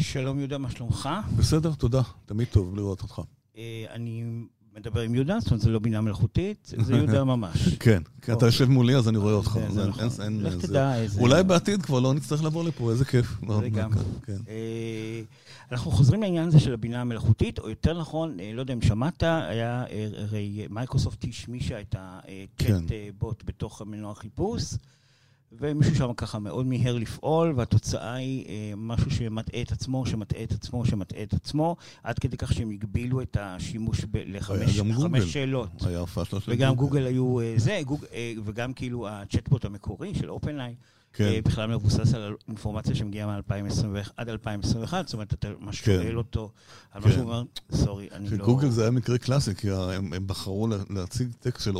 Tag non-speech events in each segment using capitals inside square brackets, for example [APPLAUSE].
שלום יהודה, מה שלומך? בסדר, תודה. תמיד טוב לראות אותך. אה, אני מדבר עם יהודה, זאת אומרת, זה לא בינה מלאכותית, זה יהודה [LAUGHS] ממש. כן, כי אתה יושב מולי אז אני רואה אותך. זה- נכון. לך תדע איזה... אולי בעתיד כבר לא נצטרך לבוא לפה, איזה כיף. זה גם. כן. אה, אנחנו חוזרים לעניין הזה של הבינה המלאכותית, או יותר נכון, אה, לא יודע אם שמעת, היה, אה, הרי מייקרוסופט השמישה את כן. הצ'אט אה, בוט בתוך מנוע חיפוש, ומישהו שם ככה מאוד מיהר לפעול, והתוצאה היא אה, משהו שמטעה את עצמו, שמטעה את עצמו, שמטעה את עצמו, עד כדי כך שהם הגבילו את השימוש ב- לחמש גוגל. שאלות. היה פאשלה של וגם גוגל היו אה, זה, גוג, אה, וגם כאילו הצ'טבוט המקורי של OpenAI, כן. אה, בכלל מבוסס על אינפורמציה שמגיעה מ-2021 עד 2021, זאת אומרת, אתה ממש כן. שואל אותו על כן. מה שהוא אומר, sorry, אני לא... שגוגל זה היה מקרה קלאסי, כי הם, הם בחרו לה- להציג טקסט של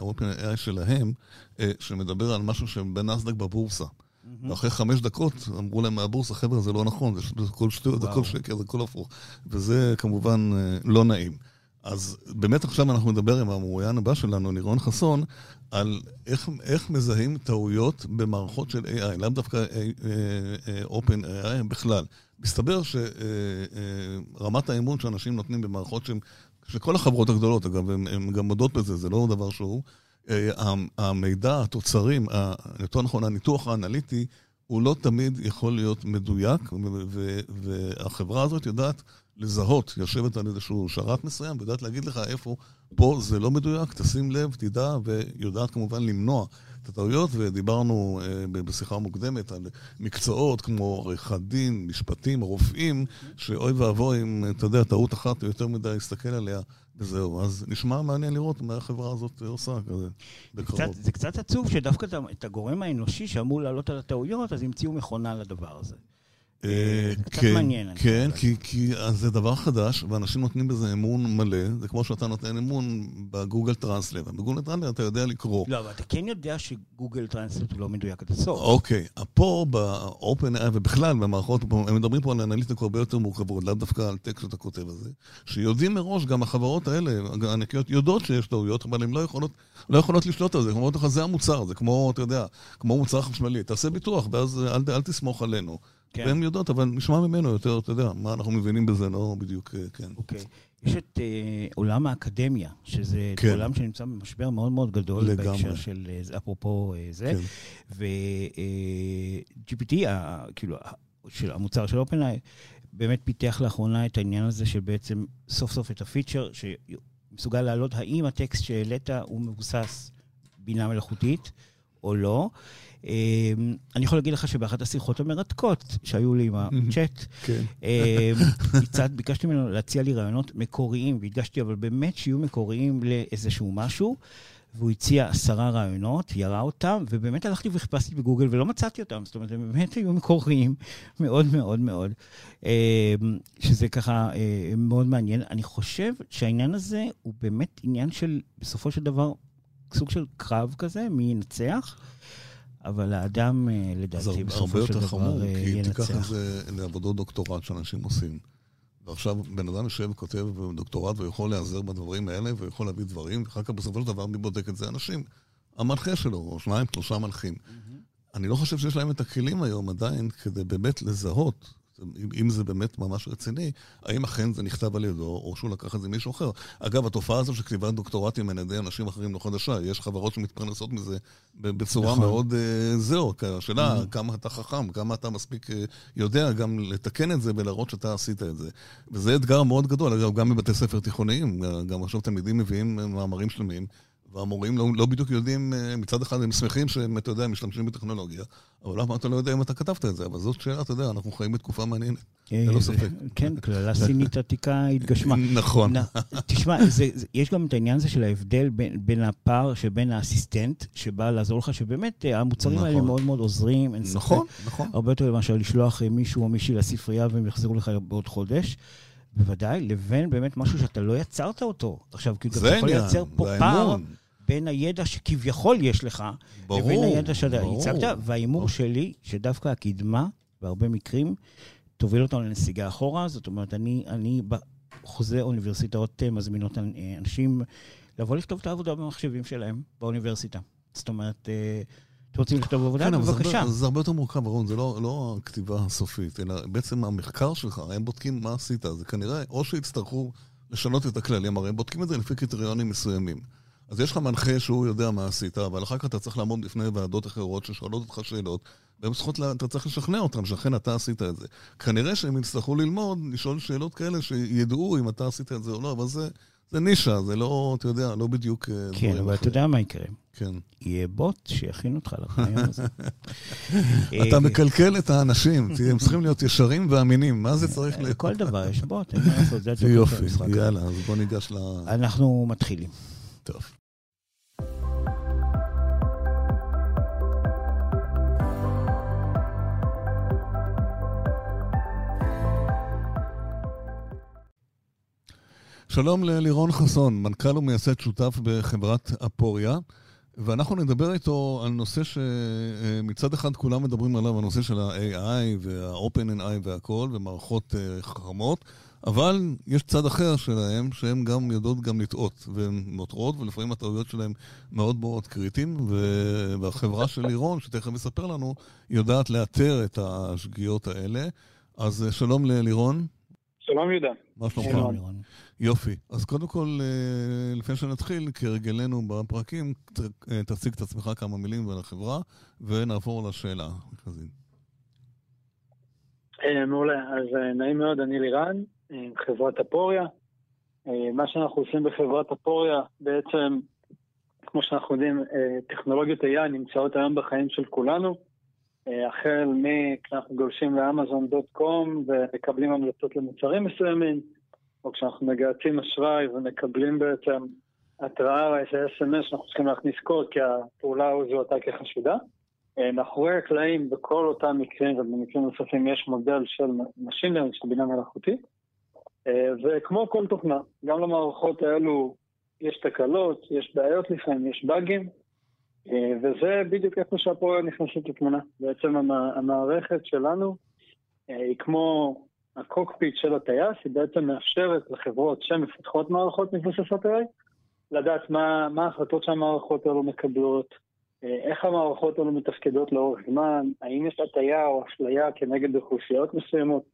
OpenAI שלהם, אה, שמדבר על משהו שבנסדק בבורסה. מהמם. ואחרי חמש דקות אמרו להם מהבורסה, חבר'ה, זה לא נכון, זה זה הכל שטויות, זה. הכל שקר, זה הכל הפוך. וזה כמובן אה, לא נעים. אז באמת עכשיו אנחנו נדבר עם המרואיין הבא שלנו, לירון חסון, על איך, איך מזהים טעויות במערכות של AI, לאו דווקא אה, OpenAI בכלל. מסתבר שרמת האמון שאנשים נותנים במערכות שהן, שכל החברות הגדולות, אגב, הן גם מודות בזה, זה לא דבר שהוא, אה, המידע, התוצרים, יותר נכון, הניתוח האנליטי, הוא לא תמיד יכול להיות מדויק, והחברה הזאת יודעת לזהות, יושבת על איזשהו שרת מסוים, ויודעת להגיד לך איפה, פה זה לא מדויק, תשים לב, תדע, ויודעת כמובן למנוע את הטעויות, ודיברנו אה, בשיחה מוקדמת על מקצועות כמו עריכת דין, משפטים, רופאים, שאוי ואבוי אם, אתה יודע, טעות אחת יותר מדי להסתכל עליה, וזהו. אז נשמע מעניין לראות מה החברה הזאת עושה כזה, זה בקרוב. קצת, זה קצת עצוב שדווקא את הגורם האנושי שאמור לעלות על הטעויות, אז המציאו מכונה לדבר הזה. אה, קצת כן, מעניין, כן. כי, זה דבר חדש, ואנשים נותנים בזה אמון מלא. זה כמו שאתה נותן אמון בגוגל טרנסלר. בגוגל טרנסלר אתה יודע לקרוא. לא, אבל אתה כן יודע שגוגל טרנסלט הוא לא מדויק עד הסוף. אוקיי, פה ב-open ובכלל במערכות, הם מדברים פה על אנליטיקה הרבה יותר מורכבות, לאו דווקא על טקסט שאתה כותב על זה, שיודעים מראש, גם החברות האלה, הענקיות יודעות שיש טעויות, אבל הן לא יכולות, לא יכולות לשלוט על זה. הן אומרות לך, זה המוצר, זה כמו, אתה יודע, כמו מוצר חשמלי, תעשה ביטוח, ואז אל, אל תסמוך עלינו. כן. והן יודעות, אבל נשמע ממנו יותר, אתה יודע, מה אנחנו מבינים בזה, לא בדיוק, אה, כן. אוקיי. יש את אה, עולם האקדמיה, שזה כן. עולם שנמצא במשבר מאוד מאוד גדול לגמרי. בהקשר של, אה, אפרופו אה, זה. כן. ו-GPT, כאילו, ה- של המוצר של OpenAI, באמת פיתח לאחרונה את העניין הזה של בעצם סוף סוף את הפיצ'ר, שמסוגל להעלות האם הטקסט שהעלית הוא מבוסס בינה מלאכותית או לא. אה, אני יכול להגיד לך שבאחת השיחות המרתקות שהיו לי עם הצ'אט, כן. [LAUGHS] אה, הצעת, ביקשתי ממנו להציע לי רעיונות מקוריים, והדגשתי אבל באמת שיהיו מקוריים לאיזשהו משהו, והוא הציע עשרה רעיונות, ירה אותם, ובאמת הלכתי וחיפשתי בגוגל ולא מצאתי אותם, זאת אומרת, הם באמת היו מקוריים [LAUGHS] מאוד מאוד מאוד, אה, שזה ככה אה, מאוד מעניין. אני חושב שהעניין הזה הוא באמת עניין של, בסופו של דבר, סוג של קרב כזה, מי ינצח. אבל האדם, אה, זה לדעתי, הרבה בסופו של יותר חמור, דבר אה, כי תיקח את ינצח. זה לעבודות דוקטורט שאנשים עושים. ועכשיו בן אדם יושב וכותב דוקטורט ויכול להיעזר בדברים האלה ויכול להביא דברים, ואחר כך בסופו של דבר מי בודק את זה? אנשים. המנחה שלו, או שניים, שלושה מנחים. אני לא חושב שיש להם את הכלים היום עדיין כדי באמת לזהות, אם, אם זה באמת ממש רציני, האם אכן זה נכתב על ידו, או שהוא לקח את זה מישהו אחר. אגב, התופעה הזו של כתיבת דוקטורטים על ידי אנשים אחרים לא חדשה, יש חברות שמתפרנסות מזה בצורה נכון. מאוד uh, זהו, כי השאלה כמה אתה חכם, כמה אתה מספיק uh, יודע גם לתקן את זה ולהראות שאתה עשית את זה. וזה אתגר מאוד גדול, אגב, גם בבתי ספר תיכוניים, גם עכשיו תלמידים מביאים אה, מאמרים שלמים. והמורים לא, לא בדיוק יודעים, אה, מצד אחד הם שמחים שהם, אתה יודע, משתמשים בטכנולוגיה, אבל למה אתה לא יודע אם אתה כתבת את זה? אבל זאת שאלה, אתה יודע, אנחנו חיים בתקופה מעניינת. אה, ללא זה- ספק. כן, קללה סינית עתיקה התגשמה. [LAUGHS] נכון. תשמע, זה, זה, יש גם את העניין הזה של ההבדל בין, בין הפער שבין האסיסטנט, שבא לעזור לך, שבאמת אה, המוצרים נכון. האלה מאוד מאוד עוזרים, אין ספק. נכון, נכון. הרבה יותר מאשר לשלוח אה, מישהו או מישהי לספרייה והם יחזרו לך בעוד חודש. בוודאי, לבין באמת משהו שאתה לא יצרת אותו. עכשיו, זה אתה יכול העניין, לייצר פה זה פער האמון. בין הידע שכביכול יש לך, ברור, לבין הידע שאתה. הצגת, וההימור שלי, שדווקא הקדמה, בהרבה מקרים, תוביל אותנו לנסיגה אחורה. זאת אומרת, אני, אני בחוזה אוניברסיטאות אה, מזמינות אנ- אנשים לבוא לכתוב את העבודה במחשבים שלהם באוניברסיטה. זאת אומרת, אה, אתם רוצים לכתוב עבודה? כן, בבקשה. אבל זה הרבה יותר מורכב, רון, זה לא, לא הכתיבה הסופית, אלא בעצם המחקר שלך, הם בודקים מה עשית. זה כנראה, או שיצטרכו לשנות את הכללים, הרי הם בודקים את זה לפי קריטריונים מסוימים. אז יש לך מנחה שהוא יודע מה עשית, אבל אחר כך אתה צריך לעמוד בפני ועדות אחרות ששואלות אותך שאלות, והן צריכות, אתה צריך לשכנע אותן שאכן אתה עשית את זה. כנראה שהם יצטרכו ללמוד, לשאול שאלות כאלה שידעו אם אתה עשית את זה או לא, אבל זה, זה נישה, זה לא, אתה יודע, לא בדיוק אה, כן, אבל אתה יודע מה יקרה. כן. יהיה בוט שיכין אותך לרעיון הזה. [LAUGHS] אתה מקלקל את האנשים, הם צריכים להיות ישרים ואמינים, מה זה צריך להיות? כל דבר יש בוט, אין מה לעשות, זה [LAUGHS] יופי, יאללה, אז בוא ניגש ל... אנחנו מתחילים. טוב. שלום ללירון חסון, מנכ"ל ומייסד שותף בחברת אפוריה, ואנחנו נדבר איתו על נושא שמצד אחד כולם מדברים עליו, הנושא של ה-AI וה-OpenNI והכל, ומערכות אה, חכמות, אבל יש צד אחר שלהם, שהן גם יודעות גם לטעות, והן נותרות, ולפעמים הטעויות שלהן מאוד מאוד קריטיים, והחברה של לירון, שתכף יספר לנו, יודעת לאתר את השגיאות האלה. אז אה, שלום ללירון. שלום יהודה. מה שלומך? שלום לירון. יופי. אז קודם כל, אה, לפני שנתחיל, כרגלנו בפרקים, אה, תציג את עצמך כמה מילים ועל החברה, ונעבור לשאלה. אה, מעולה. אז נעים מאוד, אני לירן, חברת אפוריה. מה שאנחנו עושים בחברת אפוריה, בעצם, כמו שאנחנו יודעים, טכנולוגיות AI נמצאות היום בחיים של כולנו. החל מכשאנחנו גולשים לאמזון דוט קום ומקבלים המלצות למוצרים מסוימים, או כשאנחנו מגהצים אשראי ומקבלים בעצם התראה של אס.אם.אס שאנחנו צריכים להכניס קוד כי הפעולה זוהתה כחשודה. אה, מאחורי הקלעים בכל אותם מקרים ובמקרים נוספים יש מודל של Machine Learning, של בינה מלאכותית. אה, וכמו כל תוכנה, גם למערכות האלו יש תקלות, יש בעיות לפעמים, יש באגים, אה, וזה בדיוק איפה שהפועל נכנסת לתמונה. בעצם המערכת שלנו היא כמו הקוקפיט של הטייס, היא בעצם מאפשרת לחברות שמפתחות מערכות מבוססות AI, לדעת מה, מה ההחלטות שהמערכות האלו מקבלות, אה, איך המערכות האלו מתפקדות לאורך זמן, האם יש הטיה או אשליה כנגד אוכלוסיות מסוימות, אה,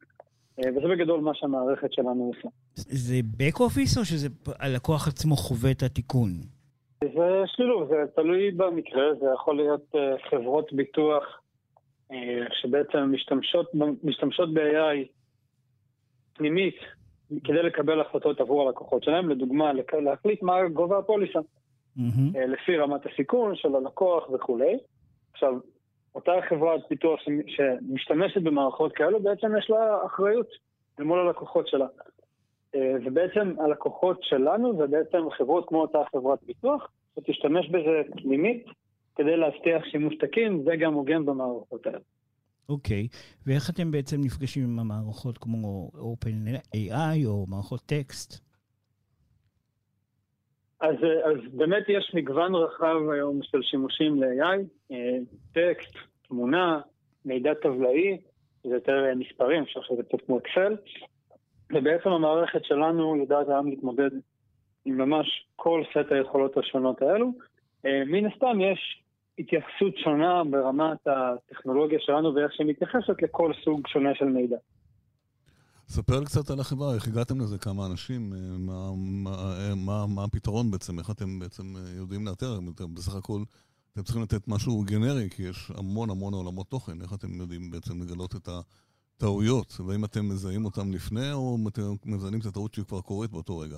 וזה בגדול מה שהמערכת שלנו עושה. זה back office או שזה הלקוח עצמו חווה את התיקון? זה שילוב, זה תלוי במקרה, זה יכול להיות אה, חברות ביטוח שבעצם משתמשות, משתמשות ב-AI פנימית כדי לקבל החלטות עבור הלקוחות שלהם, לדוגמה, להחליט מה גובה הפוליסה, mm-hmm. לפי רמת הסיכון של הלקוח וכולי. עכשיו, אותה חברת פיתוח שמשתמשת במערכות כאלו, בעצם יש לה אחריות למול הלקוחות שלה. אה, ובעצם הלקוחות שלנו זה בעצם חברות כמו אותה חברת פיתוח, שתשתמש בזה פנימית כדי להבטיח שימוש תקין וגם הוגן במערכות האלה. אוקיי, ואיך אתם בעצם נפגשים עם המערכות כמו OpenAI או מערכות טקסט? אז, אז באמת יש מגוון רחב היום של שימושים ל-AI, אה, טקסט, תמונה, מידע טבלאי, זה יותר מספרים, אפשר שזה קצת כמו אקסל, ובעצם המערכת שלנו יודעת היום להתמודד עם ממש כל סט היכולות השונות האלו. אה, מן הסתם יש התייחסות שונה ברמת הטכנולוגיה שלנו ואיך שהיא מתייחסת לכל סוג שונה של מידע. ספר קצת על החברה, איך הגעתם לזה, כמה אנשים, אה, מה, מה, מה, מה הפתרון בעצם, איך אתם בעצם אה, יודעים לאתר, בסך הכל אתם צריכים לתת משהו גנרי, כי יש המון המון עולמות תוכן, איך אתם יודעים בעצם לגלות את הטעויות, והאם אתם מזהים אותם לפני, או אתם מזהים את הטעות שהיא כבר קורית באותו רגע?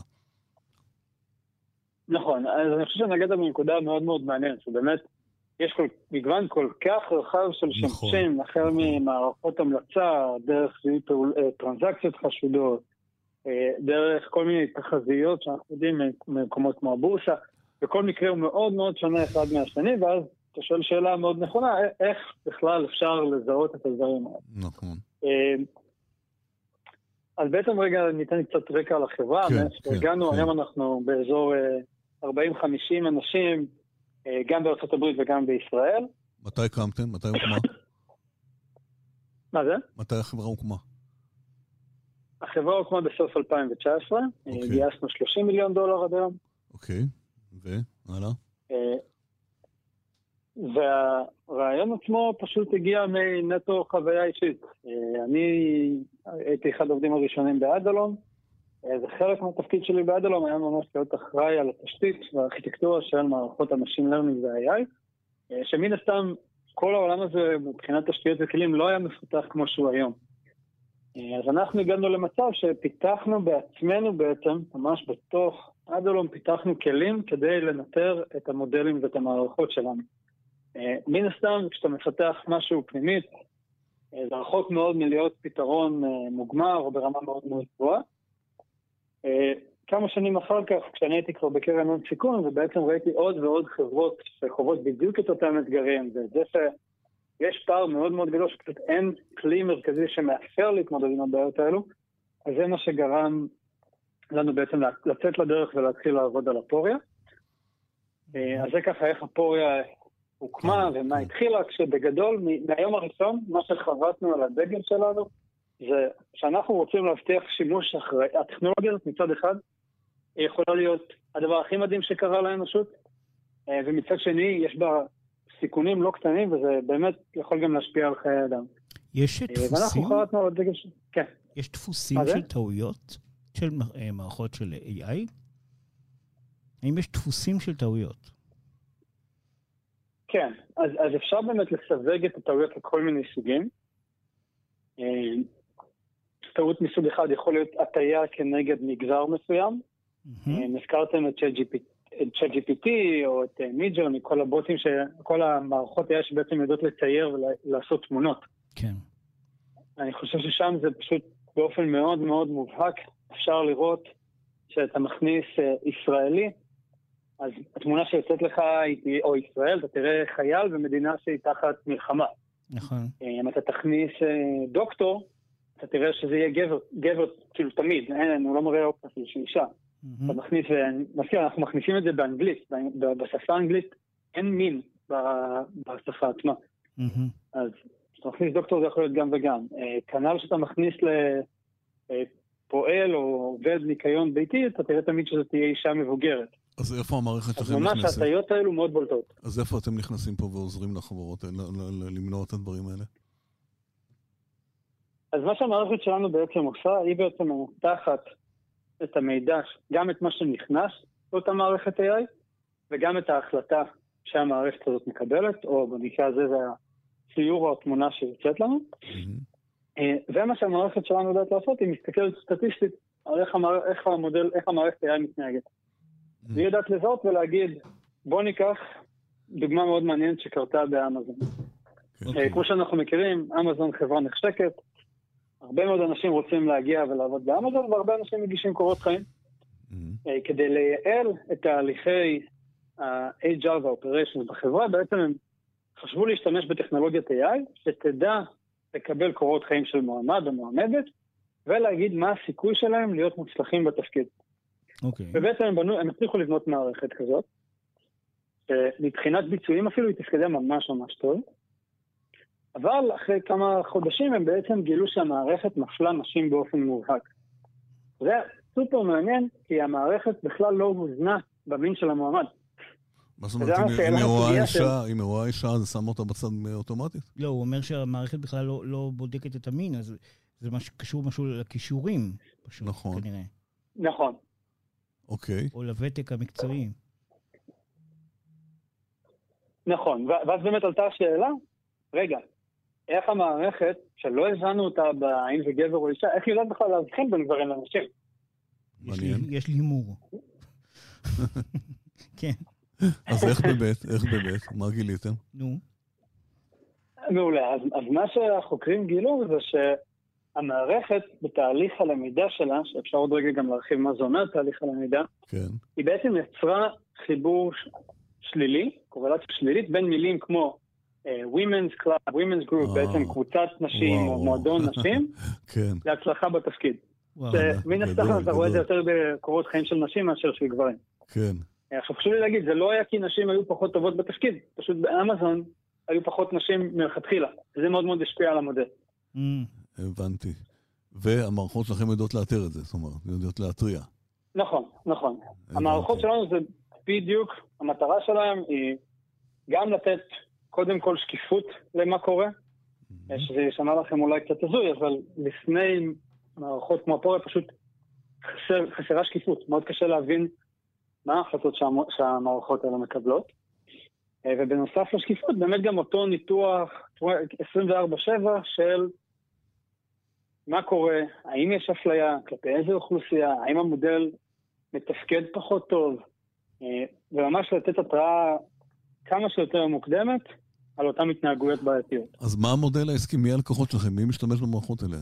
נכון, אז אני חושב שנגעת בנקודה מאוד מאוד מעניינת, שבאמת יש כל, מגוון כל כך רחב של נכון, שימושים, החל נכון. ממערכות המלצה, דרך פעול, אה, טרנזקציות חשודות, אה, דרך כל מיני תחזיות שאנחנו יודעים ממקומות כמו הבורסה, וכל מקרה הוא מאוד מאוד שונה אחד מהשני, ואז אתה שואל שאלה מאוד נכונה, איך בכלל אפשר לזהות את הדברים האלה. נכון. אה, אז בעצם רגע ניתן קצת רקע על החברה, כן, כן, הגענו, כן. היום אנחנו באזור 40-50 אנשים, גם בארצות הברית וגם בישראל. מתי הקמתם? מתי הוקמה? מה זה? מתי החברה הוקמה? החברה הוקמה בסוף 2019, אה, אוקיי. גייסנו 30 מיליון דולר עד היום. אוקיי, והלאה? אה, והרעיון עצמו פשוט הגיע מנטו חוויה אישית. אה, אני הייתי אחד העובדים הראשונים באדלום, וחלק מהתפקיד שלי באדלום היה ממש להיות אחראי על התשתית והארכיטקטורה של מערכות ה machine learning וה-AI, שמן הסתם כל העולם הזה מבחינת תשתיות וכלים לא היה מפותח כמו שהוא היום. אז אנחנו הגענו למצב שפיתחנו בעצמנו בעצם, ממש בתוך אדלום פיתחנו כלים כדי לנטר את המודלים ואת המערכות שלנו. אה, מן הסתם, כשאתה מפתח משהו פנימית, אה, זה רחוק מאוד מלהיות פתרון אה, מוגמר או ברמה מאוד מאוד גבוהה. כמה שנים אחר כך, כשאני הייתי כבר בקרן הון סיכון, ובעצם ראיתי עוד ועוד חברות שחוות בדיוק את אותם אתגרים, וזה שיש פער מאוד מאוד גדול, שפשוט אין כלי מרכזי שמאפשר להתמודד עם הבעיות האלו, אז זה מה שגרם לנו בעצם לצאת לדרך ולהתחיל לעבוד על הפוריה. אז זה ככה איך הפוריה הוקמה ומה. התחילה, כשבגדול, מהיום הראשון, מה שחבטנו על הדגל שלנו, זה שאנחנו רוצים להבטיח שימוש אחרי, הטכנולוגיה הזאת מצד אחד, היא יכולה להיות הדבר הכי מדהים שקרה לאנושות, אה, ומצד שני, יש בה סיכונים לא קטנים, וזה באמת יכול גם להשפיע על חיי אדם. יש אה, דפוסים? ואנחנו חרטנו על הדגל של... כן. יש דפוסים של טעויות של אה, מערכות של AI? האם יש דפוסים של טעויות? כן, אז, אז אפשר באמת לסווג את הטעויות לכל מיני סוגים. אה, טעות מסוג אחד יכול להיות הטיה כנגד מגזר מסוים. Mm-hmm. הזכרתם את ChatGPT או את מידג'רני, כל הבוטים, כל המערכות AI שבעצם יודעות לצייר ולעשות תמונות. כן. אני חושב ששם זה פשוט באופן מאוד מאוד מובהק, אפשר לראות שאתה מכניס אה, ישראלי, אז התמונה שיוצאת לך היא או ישראל, אתה תראה חייל במדינה שהיא תחת מלחמה. נכון. אה, אם אתה תכניס אה, דוקטור, אתה תראה שזה יהיה גבר, גבר כאילו תמיד, אין, הוא לא מראה אופציה של אישה. Mm-hmm. אתה מכניס, מזכיר, אנחנו מכניסים את זה באנגלית, בשפה האנגלית אין מין בשפה עצמה. Mm-hmm. אז כשאתה מכניס דוקטור זה יכול להיות גם וגם. אה, כנ"ל שאתה מכניס לפועל או עובד ניקיון ביתי, אתה תראה תמיד שזו תהיה אישה מבוגרת. אז איפה המערכת שלכם נכנסת? אז ממש ההטיות האלו מאוד בולטות. אז איפה אתם נכנסים פה ועוזרים לחברות למנוע את הדברים האלה? אז מה שהמערכת שלנו בעצם עושה, היא בעצם מנתחת את המידע, גם את מה שנכנס לאותה מערכת AI, וגם את ההחלטה שהמערכת הזאת מקבלת, או במקרה הזה זה הציור או התמונה שיוצאת לנו. אה, ומה שהמערכת שלנו יודעת לעשות, היא מסתכלת סטטיסטית על איך, המערכת, איך, המודל, איך המערכת AI מתנהגת. Mm. והיא יודעת לזהות ולהגיד, בוא ניקח דוגמה מאוד מעניינת שקרתה באמזון. Okay. אוקיי. כמו שאנחנו מכירים, אמזון חברה נחשקת, הרבה מאוד אנשים רוצים להגיע ולעבוד באמזון, והרבה אנשים מגישים קורות חיים. Mm-hmm. כדי לייעל את תהליכי ה-HR וה-Operations בחברה, בעצם הם חשבו להשתמש בטכנולוגיית AI, שתדע לקבל קורות חיים של מועמד או מועמדת, ולהגיד מה הסיכוי שלהם להיות מוצלחים בתפקיד. אוקיי. Okay. ובעצם הם, בנו, הם הצליחו לבנות מערכת כזאת, שמבחינת ביצועים אפילו היא תפקדה ממש ממש טוב, אבל אחרי כמה חודשים הם בעצם גילו שהמערכת מפלה נשים באופן מובהק. זה סופר מעניין, כי המערכת בכלל לא הוזנה במין של המועמד. מה זאת אומרת, אם היא רואה אישה, אם היא רואה אישה, זה שם אותה בצד אוטומטית? לא, הוא אומר שהמערכת בכלל לא, לא בודקת את המין, אז זה קשור משהו לכישורים, פשוט, נכון. כנראה. נכון. אוקיי. או לוותק המקצועי. נכון, ואז באמת עלתה השאלה, רגע, איך המערכת, שלא הבנו אותה בהאם זה גבר או אישה, איך היא יודעת בכלל להבחין בין גברים לנשים? יש לי הימור. [LAUGHS] כן. אז איך באמת, איך באמת? מה גיליתם? נו. מעולה. אז, אז מה שהחוקרים גילו זה שהמערכת בתהליך הלמידה שלה, שאפשר עוד רגע גם להרחיב מה זה אומר תהליך הלמידה, כן. היא בעצם יצרה חיבור שלילי, קורלציה שלילית, בין מילים כמו Women's Club, Women's Group, oh, בעצם קבוצת נשים. או מועדון [LAUGHS] נשים, כן. להצלחה בתפקיד. מן הסתם אתה רואה את זה יותר בקורות חיים של נשים מאשר של גברים. כן. עכשיו חשוב לי להגיד, זה לא היה כי נשים היו פחות טובות בתפקיד, פשוט באמזון היו פחות נשים מלכתחילה, וזה מאוד מאוד השפיע על המודל. Mm. הבנתי. והמערכות שלכם יודעות לאתר את זה, זאת אומרת, יודעות להתריע. נכון, נכון. המערכות שלנו זה בדיוק, המטרה שלהם היא גם לתת קודם כל שקיפות למה קורה, שזה יישמע לכם אולי קצת הזוי, אבל לפני מערכות כמו הפוריה פשוט חסר, חסרה שקיפות. מאוד קשה להבין מה ההחלטות שהמערכות האלה מקבלות. אה, ובנוסף לשקיפות, באמת גם אותו ניתוח 24/7 של מה קורה, האם יש אפליה, כלפי איזה אוכלוסייה, האם המודל מתפקד פחות טוב, אה, וממש לתת התראה כמה שיותר מוקדמת על אותן התנהגויות בעייתיות. אז מה המודל העסקי? מי הלקוחות שלכם? מי משתמש במערכות האלה?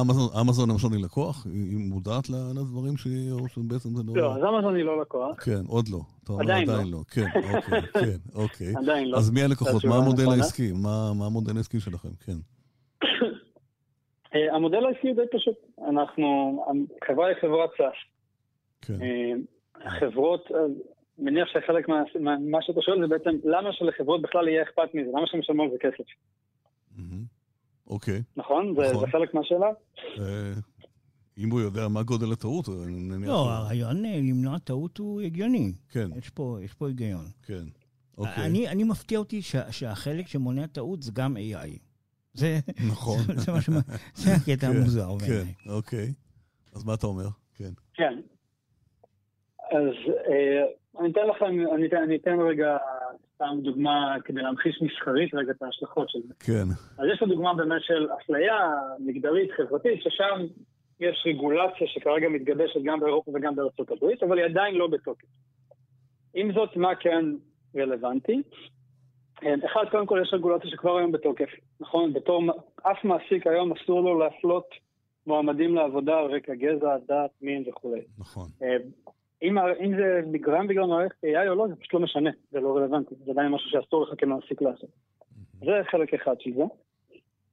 אמזון, אמזון למשל היא לקוח? היא מודעת לדברים שהיא, או שבעצם זה לא... לא, אז אמזון היא לא לקוח. כן, עוד לא. עדיין, עדיין לא. לא. כן, אוקיי, [LAUGHS] כן, אוקיי. עדיין לא. אז מי הלקוחות? מה המודל העסקי? מה, מה המודל העסקי שלכם? כן. [COUGHS] אה, המודל העסקי הוא די פשוט. אנחנו, החברה היא חברת סאס. כן. אה, החברות, מניח שחלק מה, מה שאתה שואל זה בעצם, למה שלחברות בכלל יהיה אכפת מזה? למה שהן ישלמו על זה כסף? אוקיי. נכון? זה, נכון. זה חלק מהשאלה? אה, אם הוא יודע מה גודל הטעות, נניח... לא, הרעיון אה, למנוע טעות הוא הגיוני. כן. יש פה, יש פה היגיון. כן, אוקיי. אני, אני מפתיע אותי שה, שהחלק שמונע טעות זה גם AI. זה... נכון. זה, משהו, זה הקטע כן, המוזר. כן, אוקיי. אז מה אתה אומר? כן. כן. אז אה, אני אתן לכם, אני אתן, אני אתן רגע סתם דוגמה כדי להמחיש מסחרית רגע את ההשלכות של זה. כן. אז יש פה דוגמה באמת של אפליה מגדרית, חברתית, ששם יש רגולציה שכרגע מתגבשת גם באירופה וגם בארצות הברית, אבל היא עדיין לא בתוקף. עם זאת, מה כן רלוונטי? אחד, קודם כל יש רגולציה שכבר היום בתוקף, נכון? בתור אף מעסיק היום אסור לו להפלות מועמדים לעבודה על רקע גזע, דת, מין וכולי. נכון. אם, אם זה נגרם בגלל מערכת AI או לא, זה פשוט לא משנה, זה לא רלוונטי, זה עדיין משהו שאסור לך כמעסיק לעשות. זה חלק אחד של זה.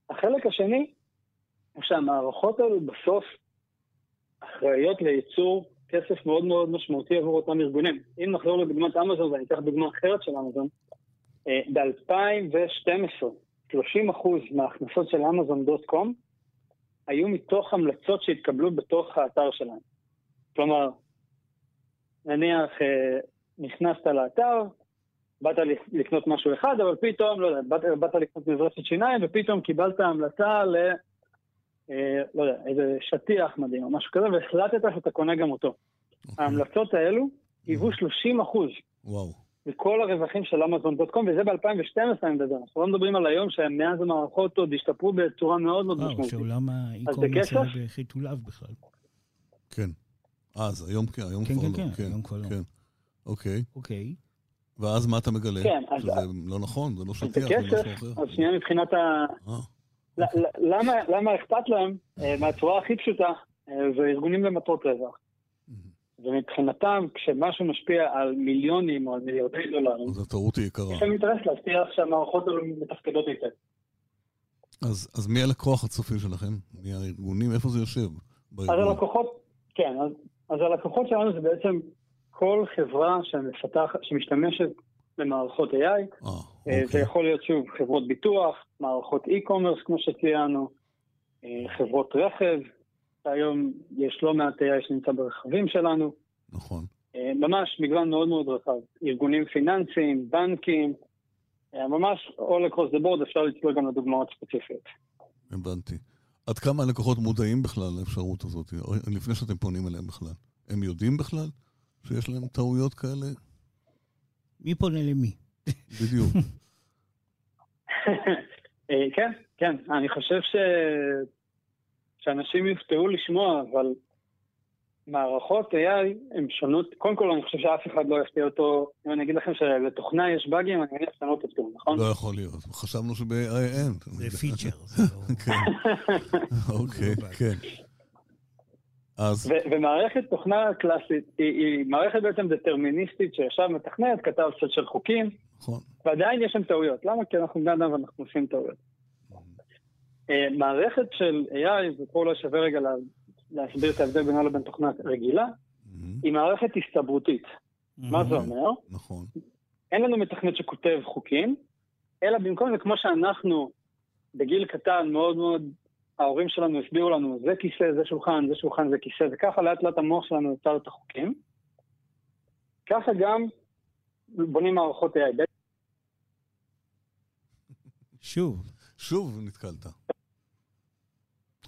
החלק השני, הוא שהמערכות האלו בסוף אחראיות לייצור כסף מאוד מאוד משמעותי עבור אותם ארגונים. אם נחזור לדוגמת אמזון, ואני אקח דוגמה אחרת של אמזון, אה, ב-2012, 30% מההכנסות של אמזון דוט קום היו מתוך המלצות שהתקבלו בתוך האתר שלהם. כלומר, נניח אה, נכנסת לאתר, באת לקנות משהו אחד, אבל פתאום, לא יודע, באת, באת לקנות מברשת שיניים, ופתאום קיבלת המלצה ל... אה, לא יודע, איזה שטיח מדהים או משהו כזה, והחלטת שאתה קונה גם אותו. Okay. אוקיי. ההמלצות האלו היוו 30 אחוז. וואו. מכל הרווחים של אמזון.קום, וזה ב-2012 אני מדבר. אנחנו לא מדברים על היום שמאז המערכות עוד השתפרו בצורה מאוד מאוד משמעותית. וואו, שעולם האי-קומרס בחיתוליו בכלל. כן. אז היום כן, היום כן, כבר כן, לא. כן, כן, היום כבר לא. כן. אוקיי. אוקיי. ואז מה אתה מגלה? כן, אז... שזה לא נכון, זה לא שטיח, זה משהו אחר. אז שנייה מבחינת ה... אה. למה, למה אכפת להם, אה, מהצורה הכי פשוטה, אה, זה ארגונים למטרות רווח. ומבחינתם, כשמשהו משפיע על מיליונים או על מיליארדי דולרים, אז הטעות היא יקרה. יש להם אינטרס להבטיח שהמערכות האלו מתפקדות היטב. אז, אז מי הלקוח הצופי שלכם? מי הארגונים? איפה זה יושב? בארגון? אז הלקוחות, כן, אז, אז הלקוחות שלנו זה בעצם כל חברה שמפתח, שמשתמשת במערכות AI. אה, אה אוקיי. זה יכול להיות שוב חברות ביטוח, מערכות e-commerce כמו שציינו, אה, חברות רכב, היום יש לא מעט AI שנמצא ברכבים שלנו. נכון. אה, ממש מגוון מאוד מאוד רחב. ארגונים פיננסיים, בנקים, ממש all across the board, אפשר לצלול גם לדוגמאות ספציפיות. הבנתי. עד כמה הלקוחות מודעים בכלל לאפשרות הזאת, לפני שאתם פונים אליהם בכלל? הם יודעים בכלל שיש להם טעויות כאלה? מי פונה למי? בדיוק. [LAUGHS] אה, כן, כן. אני חושב ש... שאנשים יופתעו לשמוע, אבל מערכות AI הן שונות. קודם כל, אני חושב שאף אחד לא יפתיע אותו. אם אני אגיד לכם שלתוכנה יש באגים, אני מניח שאתם לא תפתעו, נכון? לא יכול להיות. חשבנו שב-AI אין. זה [LAUGHS] פיצ'ר. כן. אוקיי, כן. אז... ומערכת תוכנה קלאסית היא, היא מערכת בעצם דטרמיניסטית שישב מתכנת, כתב סט של חוקים, נכון. ועדיין יש שם טעויות. למה? כי אנחנו בני אדם ואנחנו עושים טעויות. אה, מערכת של AI, ופה אולי שווה רגע להסביר את ההבדל בינה לבין תוכנה רגילה, היא מערכת הסתברותית. מה זה אומר? נכון. אין לנו מתכנת שכותב חוקים, אלא במקום זה, כמו שאנחנו בגיל קטן מאוד מאוד ההורים שלנו הסבירו לנו, זה כיסא, זה שולחן, זה שולחן, זה כיסא, וככה לאט לאט המוח שלנו יצר את החוקים. ככה גם בונים מערכות AI. שוב. שוב נתקלת.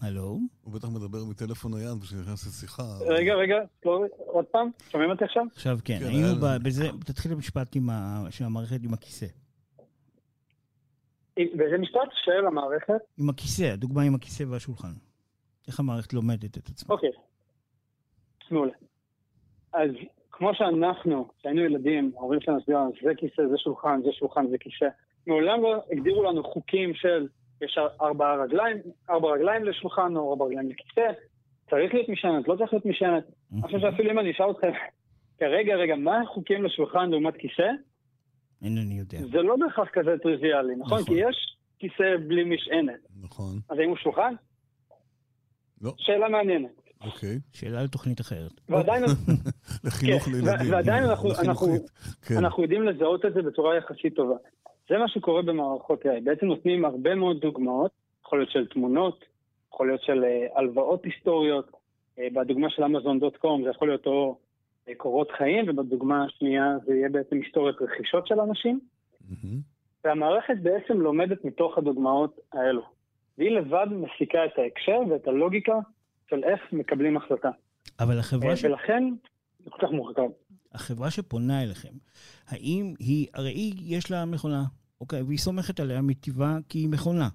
הלו? הוא בטח מדבר מטלפון נייד כשנכנס לשיחה. רגע, רגע, לא, עוד פעם, שומעים אותי עכשיו? עכשיו כן, כן, היינו בזה, תתחיל המשפט עם המערכת עם הכיסא. וזה משפט של המערכת. עם הכיסא, הדוגמה עם הכיסא והשולחן. איך המערכת לומדת את עצמה. אוקיי, מעולה. אז כמו שאנחנו, כשהיינו ילדים, ההורים שלנו הסבירו לנו, זה כיסא, זה שולחן, זה שולחן, זה כיסא. מעולם לא הגדירו לנו חוקים של יש ארבע רגליים, ארבע רגליים לשולחן או ארבע רגליים לכיסא, צריך להיות משענת, לא צריך להיות משענת. אני חושב שאפילו אם אני אשאל אתכם, כרגע, רגע, מה החוקים לשולחן לעומת כיסא? אינני יודע. זה לא בהכרח כזה טריוויאלי, נכון? נכון. כי יש כיסא בלי משענת. נכון. אז האם הוא שולחן? לא. שאלה מעניינת. אוקיי. שאלה על תוכנית אחרת. ועדיין [LAUGHS] לחינוך כן, לילדים. ועדיין. כן. אנחנו יודעים לזהות את זה בצורה יחסית טובה. זה מה שקורה במערכות AI. בעצם נותנים הרבה מאוד דוגמאות, יכול להיות של תמונות, יכול להיות של אה, הלוואות היסטוריות. אה, בדוגמה של אמזון.קום זה יכול להיות או אה, קורות חיים, ובדוגמה השנייה זה יהיה בעצם היסטוריית רכישות של אנשים. והמערכת בעצם לומדת מתוך הדוגמאות האלו. והיא לבד מסיקה את ההקשר ואת הלוגיקה של איך מקבלים החלטה. אבל החברה. ולכן זה כל כך מורכב. החברה שפונה אליכם, האם היא, הרי היא, יש לה מכונה, אוקיי, והיא סומכת עליה מטבעה כי היא מכונה.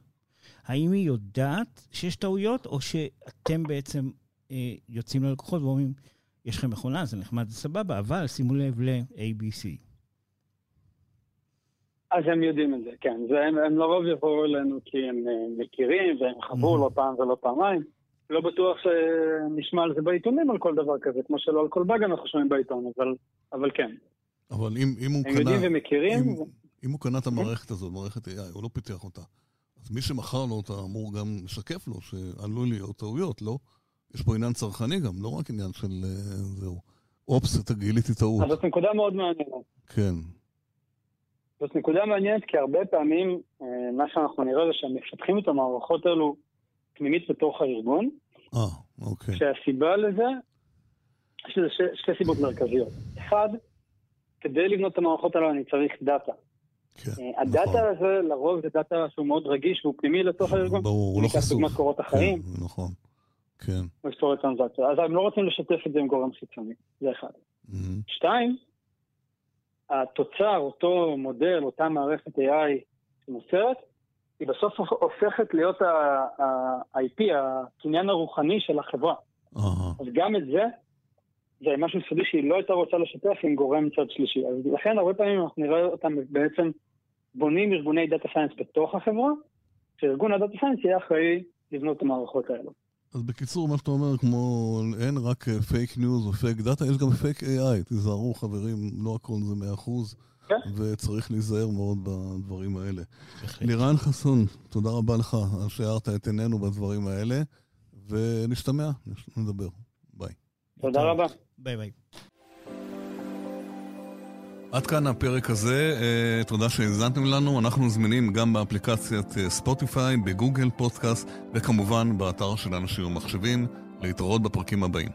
האם היא יודעת שיש טעויות, או שאתם בעצם אה, יוצאים ללקוחות ואומרים, יש לכם מכונה, זה נחמד, זה סבבה, אבל שימו לב ל-ABC. אז הם יודעים את זה, כן. זה, הם, הם לרוב יבואו אלינו כי הם אה, מכירים והם חוו Mhm. לא פעם ולא פעמיים. לא בטוח שנשמע על זה בעיתונים על כל דבר כזה, כמו שלא על כל באג אנחנו שומעים בעיתון, אבל, אבל כן. אבל אם, אם הוא הם קנה... יודעים ומכירים. אם, אם הוא קנה את המערכת הזאת, מערכת AI, הוא לא פיתח אותה. אז מי שמכר לו אותה אמור גם לשקף לו שעלול להיות טעויות, לא? יש פה עניין צרכני גם, לא רק עניין של אה, זהו. אופס, גיליתי טעות. אז זאת נקודה מאוד מעניינת. כן. זאת נקודה מעניינת כי הרבה פעמים אה, מה שאנחנו נראה זה שהם מפתחים את המערכות האלו פנימית בתוך הארגון, אה, אוקיי. שהסיבה לזה, יש לזה ש- שתי סיבות מרכזיות. אחד, כדי לבנות את המערכות האלו אני צריך דאטה. כן, אה, הדאטה הזה לרוב זה דאטה שהוא מאוד רגיש והוא פנימי לתוך הארגון. ברור, הוא לא חשוף. דוגמת קורות החיים, כן, נכון. כן. או היסטוריית טרנזקציה. אז הם לא רוצים לשתף את זה עם גורם חיצוני, זה אחד. מהמם. שתיים, התוצר, אותו מודל, אותה מערכת AI שנוצרת, היא בסוף הופכת להיות ה-IP, הקניין הרוחני של החברה. אז גם את זה, זה משהו סודי שהיא לא הייתה רוצה לשתף עם גורם צד שלישי. אז לכן הרבה פעמים אנחנו נראה אותם בעצם בונים ארגוני data science בתוך החברה, שארגון ה data science יהיה אחראי לבנות את המערכות האלו. אז בקיצור, מה שאתה אומר, כמו אין רק fake news או fake data, יש גם fake AI. תיזהרו, חברים, לא הכל זה מאה אחוז, כן. וצריך להיזהר מאוד בדברים האלה. לירן חסון, תודה רבה לך על שהארת את עינינו בדברים האלה, ונשתמע, נדבר. ביי. תודה רבה. ביי ביי. עד כאן הפרק הזה, אה, תודה שהאזנתם לנו. אנחנו זמינים גם באפליקציית אה, ספוטיפיי, בגוגל פודקאסט, וכמובן באתר של אנשים ומחשבים. להתראות בפרקים הבאים.